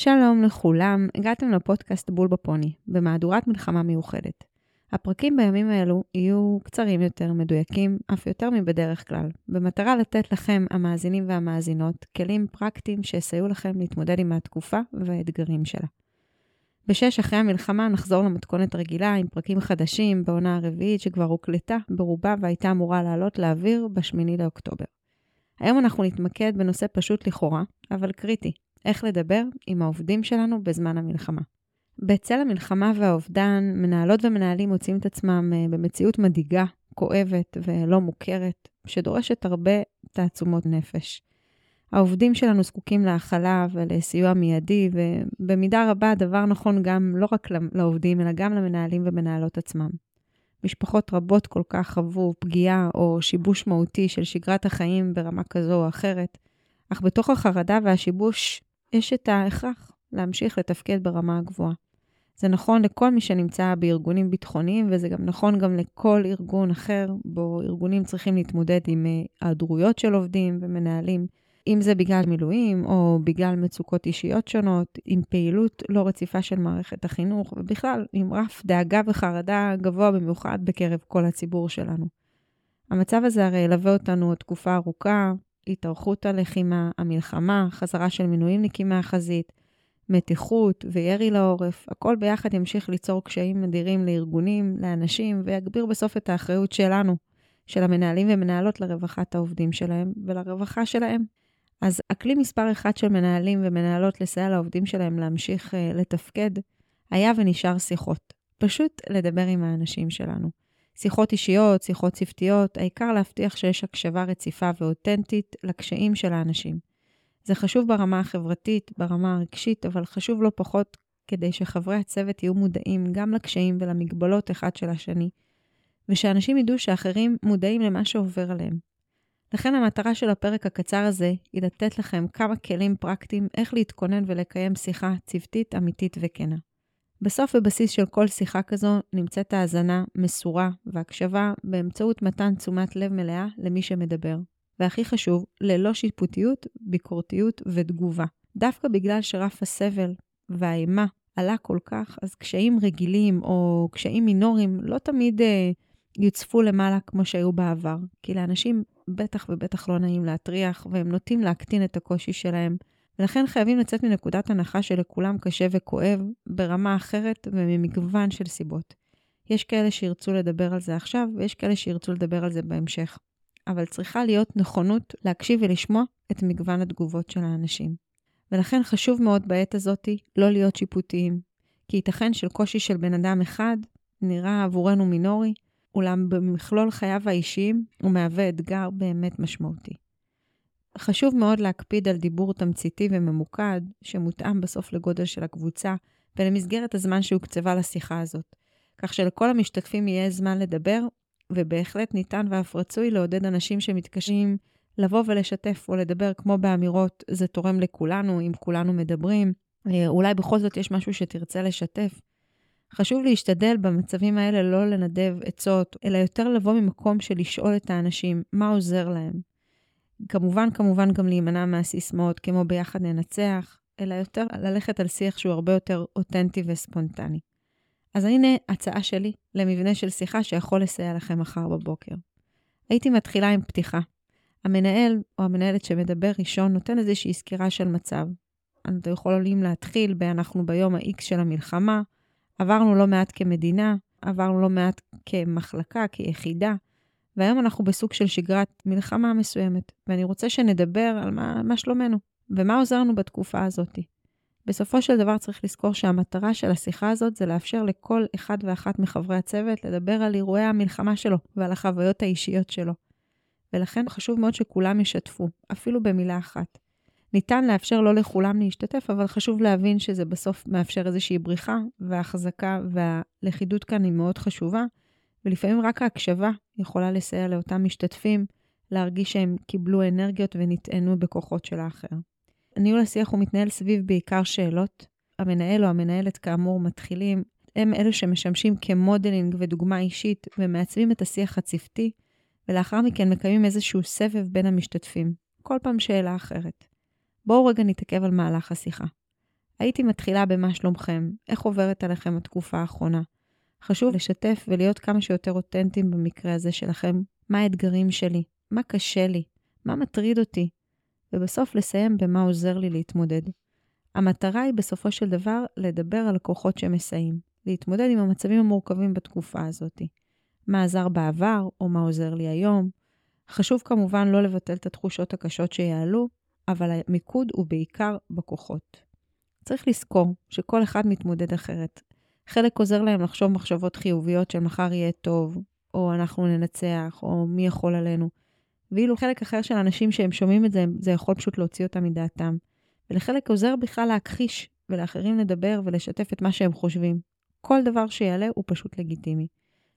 שלום לכולם, הגעתם לפודקאסט בול בפוני, במהדורת מלחמה מיוחדת. הפרקים בימים האלו יהיו קצרים יותר, מדויקים, אף יותר מבדרך כלל, במטרה לתת לכם, המאזינים והמאזינות, כלים פרקטיים שיסייעו לכם להתמודד עם התקופה והאתגרים שלה. בשש אחרי המלחמה נחזור למתכונת רגילה עם פרקים חדשים בעונה הרביעית שכבר הוקלטה ברובה והייתה אמורה לעלות לאוויר בשמיני לאוקטובר. היום אנחנו נתמקד בנושא פשוט לכאורה, אבל קריטי, איך לדבר עם העובדים שלנו בזמן המלחמה. בצל המלחמה והאובדן, מנהלות ומנהלים מוצאים את עצמם אה, במציאות מדאיגה, כואבת ולא מוכרת, שדורשת הרבה תעצומות נפש. העובדים שלנו זקוקים להכלה ולסיוע מיידי, ובמידה רבה הדבר נכון גם לא רק לעובדים, אלא גם למנהלים ומנהלות עצמם. משפחות רבות כל כך חוו פגיעה או שיבוש מהותי של שגרת החיים ברמה כזו או אחרת, אך בתוך החרדה והשיבוש יש את ההכרח להמשיך לתפקד ברמה הגבוהה. זה נכון לכל מי שנמצא בארגונים ביטחוניים, וזה גם נכון גם לכל ארגון אחר, בו ארגונים צריכים להתמודד עם אה, היעדרויות של עובדים ומנהלים, אם זה בגלל מילואים או בגלל מצוקות אישיות שונות, עם פעילות לא רציפה של מערכת החינוך, ובכלל עם רף דאגה וחרדה גבוה במיוחד בקרב כל הציבור שלנו. המצב הזה הרי ילווה אותנו עוד תקופה ארוכה, התארכות הלחימה, המלחמה, חזרה של מינוימניקים מהחזית, מתיחות וירי לעורף, הכל ביחד ימשיך ליצור קשיים אדירים לארגונים, לאנשים, ויגביר בסוף את האחריות שלנו, של המנהלים ומנהלות לרווחת העובדים שלהם ולרווחה שלהם. אז הכלי מספר אחד של מנהלים ומנהלות לסייע לעובדים שלהם להמשיך uh, לתפקד, היה ונשאר שיחות. פשוט לדבר עם האנשים שלנו. שיחות אישיות, שיחות צוותיות, העיקר להבטיח שיש הקשבה רציפה ואותנטית לקשיים של האנשים. זה חשוב ברמה החברתית, ברמה הרגשית, אבל חשוב לא פחות כדי שחברי הצוות יהיו מודעים גם לקשיים ולמגבלות אחד של השני, ושאנשים ידעו שאחרים מודעים למה שעובר עליהם. לכן המטרה של הפרק הקצר הזה היא לתת לכם כמה כלים פרקטיים איך להתכונן ולקיים שיחה צוותית, אמיתית וכנה. בסוף ובסיס של כל שיחה כזו נמצאת האזנה מסורה והקשבה באמצעות מתן תשומת לב מלאה למי שמדבר. והכי חשוב, ללא שיפוטיות, ביקורתיות ותגובה. דווקא בגלל שרף הסבל והאימה עלה כל כך, אז קשיים רגילים או קשיים מינוריים לא תמיד אה, יוצפו למעלה כמו שהיו בעבר. כי לאנשים בטח ובטח לא נעים להטריח, והם נוטים להקטין את הקושי שלהם. ולכן חייבים לצאת מנקודת הנחה שלכולם קשה וכואב ברמה אחרת וממגוון של סיבות. יש כאלה שירצו לדבר על זה עכשיו, ויש כאלה שירצו לדבר על זה בהמשך. אבל צריכה להיות נכונות להקשיב ולשמוע את מגוון התגובות של האנשים. ולכן חשוב מאוד בעת הזאת לא להיות שיפוטיים, כי ייתכן של קושי של בן אדם אחד נראה עבורנו מינורי, אולם במכלול חייו האישיים הוא מהווה אתגר באמת משמעותי. חשוב מאוד להקפיד על דיבור תמציתי וממוקד, שמותאם בסוף לגודל של הקבוצה ולמסגרת הזמן שהוקצבה לשיחה הזאת, כך שלכל המשתתפים יהיה זמן לדבר, ובהחלט ניתן ואף רצוי לעודד אנשים שמתקשים לבוא ולשתף או לדבר כמו באמירות, זה תורם לכולנו, אם כולנו מדברים. אה, אולי בכל זאת יש משהו שתרצה לשתף. חשוב להשתדל במצבים האלה לא לנדב עצות, אלא יותר לבוא ממקום של לשאול את האנשים מה עוזר להם. כמובן, כמובן גם להימנע מהסיסמאות כמו ביחד ננצח, אלא יותר ללכת על שיח שהוא הרבה יותר אותנטי וספונטני. אז הנה הצעה שלי למבנה של שיחה שיכול לסייע לכם מחר בבוקר. הייתי מתחילה עם פתיחה. המנהל או המנהלת שמדבר ראשון נותן איזושהי סקירה של מצב. אתם יכולים להתחיל ב"אנחנו ביום ה-X של המלחמה", עברנו לא מעט כמדינה, עברנו לא מעט כמחלקה, כיחידה, והיום אנחנו בסוג של שגרת מלחמה מסוימת, ואני רוצה שנדבר על מה, מה שלומנו, ומה עוזר לנו בתקופה הזאת. בסופו של דבר צריך לזכור שהמטרה של השיחה הזאת זה לאפשר לכל אחד ואחת מחברי הצוות לדבר על אירועי המלחמה שלו ועל החוויות האישיות שלו. ולכן חשוב מאוד שכולם ישתפו, אפילו במילה אחת. ניתן לאפשר לא לכולם להשתתף, אבל חשוב להבין שזה בסוף מאפשר איזושהי בריחה, וההחזקה והלכידות כאן היא מאוד חשובה, ולפעמים רק ההקשבה יכולה לסייע לאותם משתתפים להרגיש שהם קיבלו אנרגיות ונטענו בכוחות של האחר. ניהול השיח הוא מתנהל סביב בעיקר שאלות. המנהל או המנהלת כאמור מתחילים, הם אלו שמשמשים כמודלינג ודוגמה אישית ומעצבים את השיח הצוותי, ולאחר מכן מקיימים איזשהו סבב בין המשתתפים, כל פעם שאלה אחרת. בואו רגע נתעכב על מהלך השיחה. הייתי מתחילה במה שלומכם, איך עוברת עליכם התקופה האחרונה. חשוב לשתף ולהיות כמה שיותר אותנטיים במקרה הזה שלכם, מה האתגרים שלי, מה קשה לי, מה מטריד אותי, ובסוף לסיים במה עוזר לי להתמודד. המטרה היא בסופו של דבר לדבר על הכוחות שמסייעים, להתמודד עם המצבים המורכבים בתקופה הזאת. מה עזר בעבר, או מה עוזר לי היום. חשוב כמובן לא לבטל את התחושות הקשות שיעלו, אבל המיקוד הוא בעיקר בכוחות. צריך לזכור שכל אחד מתמודד אחרת. חלק עוזר להם לחשוב מחשבות חיוביות של מחר יהיה טוב, או אנחנו ננצח, או מי יכול עלינו. ואילו חלק אחר של אנשים שהם שומעים את זה, זה יכול פשוט להוציא אותם מדעתם. ולחלק עוזר בכלל להכחיש, ולאחרים לדבר ולשתף את מה שהם חושבים. כל דבר שיעלה הוא פשוט לגיטימי.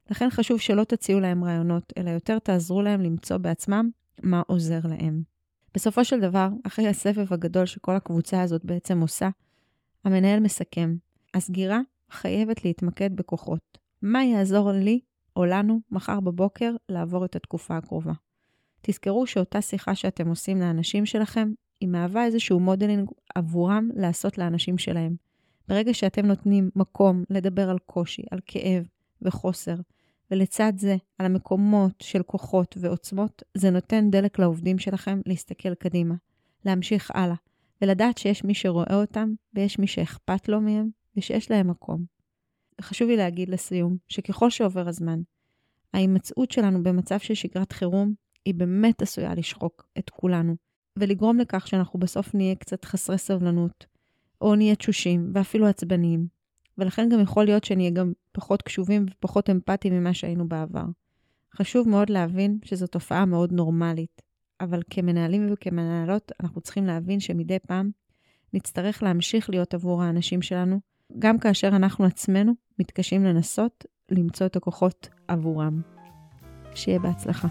לכן חשוב שלא תציעו להם רעיונות, אלא יותר תעזרו להם למצוא בעצמם מה עוזר להם. בסופו של דבר, אחרי הסבב הגדול שכל הקבוצה הזאת בעצם עושה, המנהל מסכם, הסגירה חייבת להתמקד בכוחות. מה יעזור לי או לנו מחר בבוקר לעבור את התקופה הקרובה? תזכרו שאותה שיחה שאתם עושים לאנשים שלכם, היא מהווה איזשהו modeling עבורם לעשות לאנשים שלהם. ברגע שאתם נותנים מקום לדבר על קושי, על כאב וחוסר, ולצד זה, על המקומות של כוחות ועוצמות, זה נותן דלק לעובדים שלכם להסתכל קדימה, להמשיך הלאה, ולדעת שיש מי שרואה אותם, ויש מי שאכפת לו מהם, ושיש להם מקום. חשוב לי להגיד לסיום, שככל שעובר הזמן, ההימצאות שלנו במצב של שגרת חירום, היא באמת עשויה לשחוק את כולנו, ולגרום לכך שאנחנו בסוף נהיה קצת חסרי סבלנות, או נהיה תשושים ואפילו עצבניים, ולכן גם יכול להיות שנהיה גם פחות קשובים ופחות אמפתיים ממה שהיינו בעבר. חשוב מאוד להבין שזו תופעה מאוד נורמלית, אבל כמנהלים וכמנהלות אנחנו צריכים להבין שמדי פעם נצטרך להמשיך להיות עבור האנשים שלנו, גם כאשר אנחנו עצמנו מתקשים לנסות למצוא את הכוחות עבורם. שיהיה בהצלחה.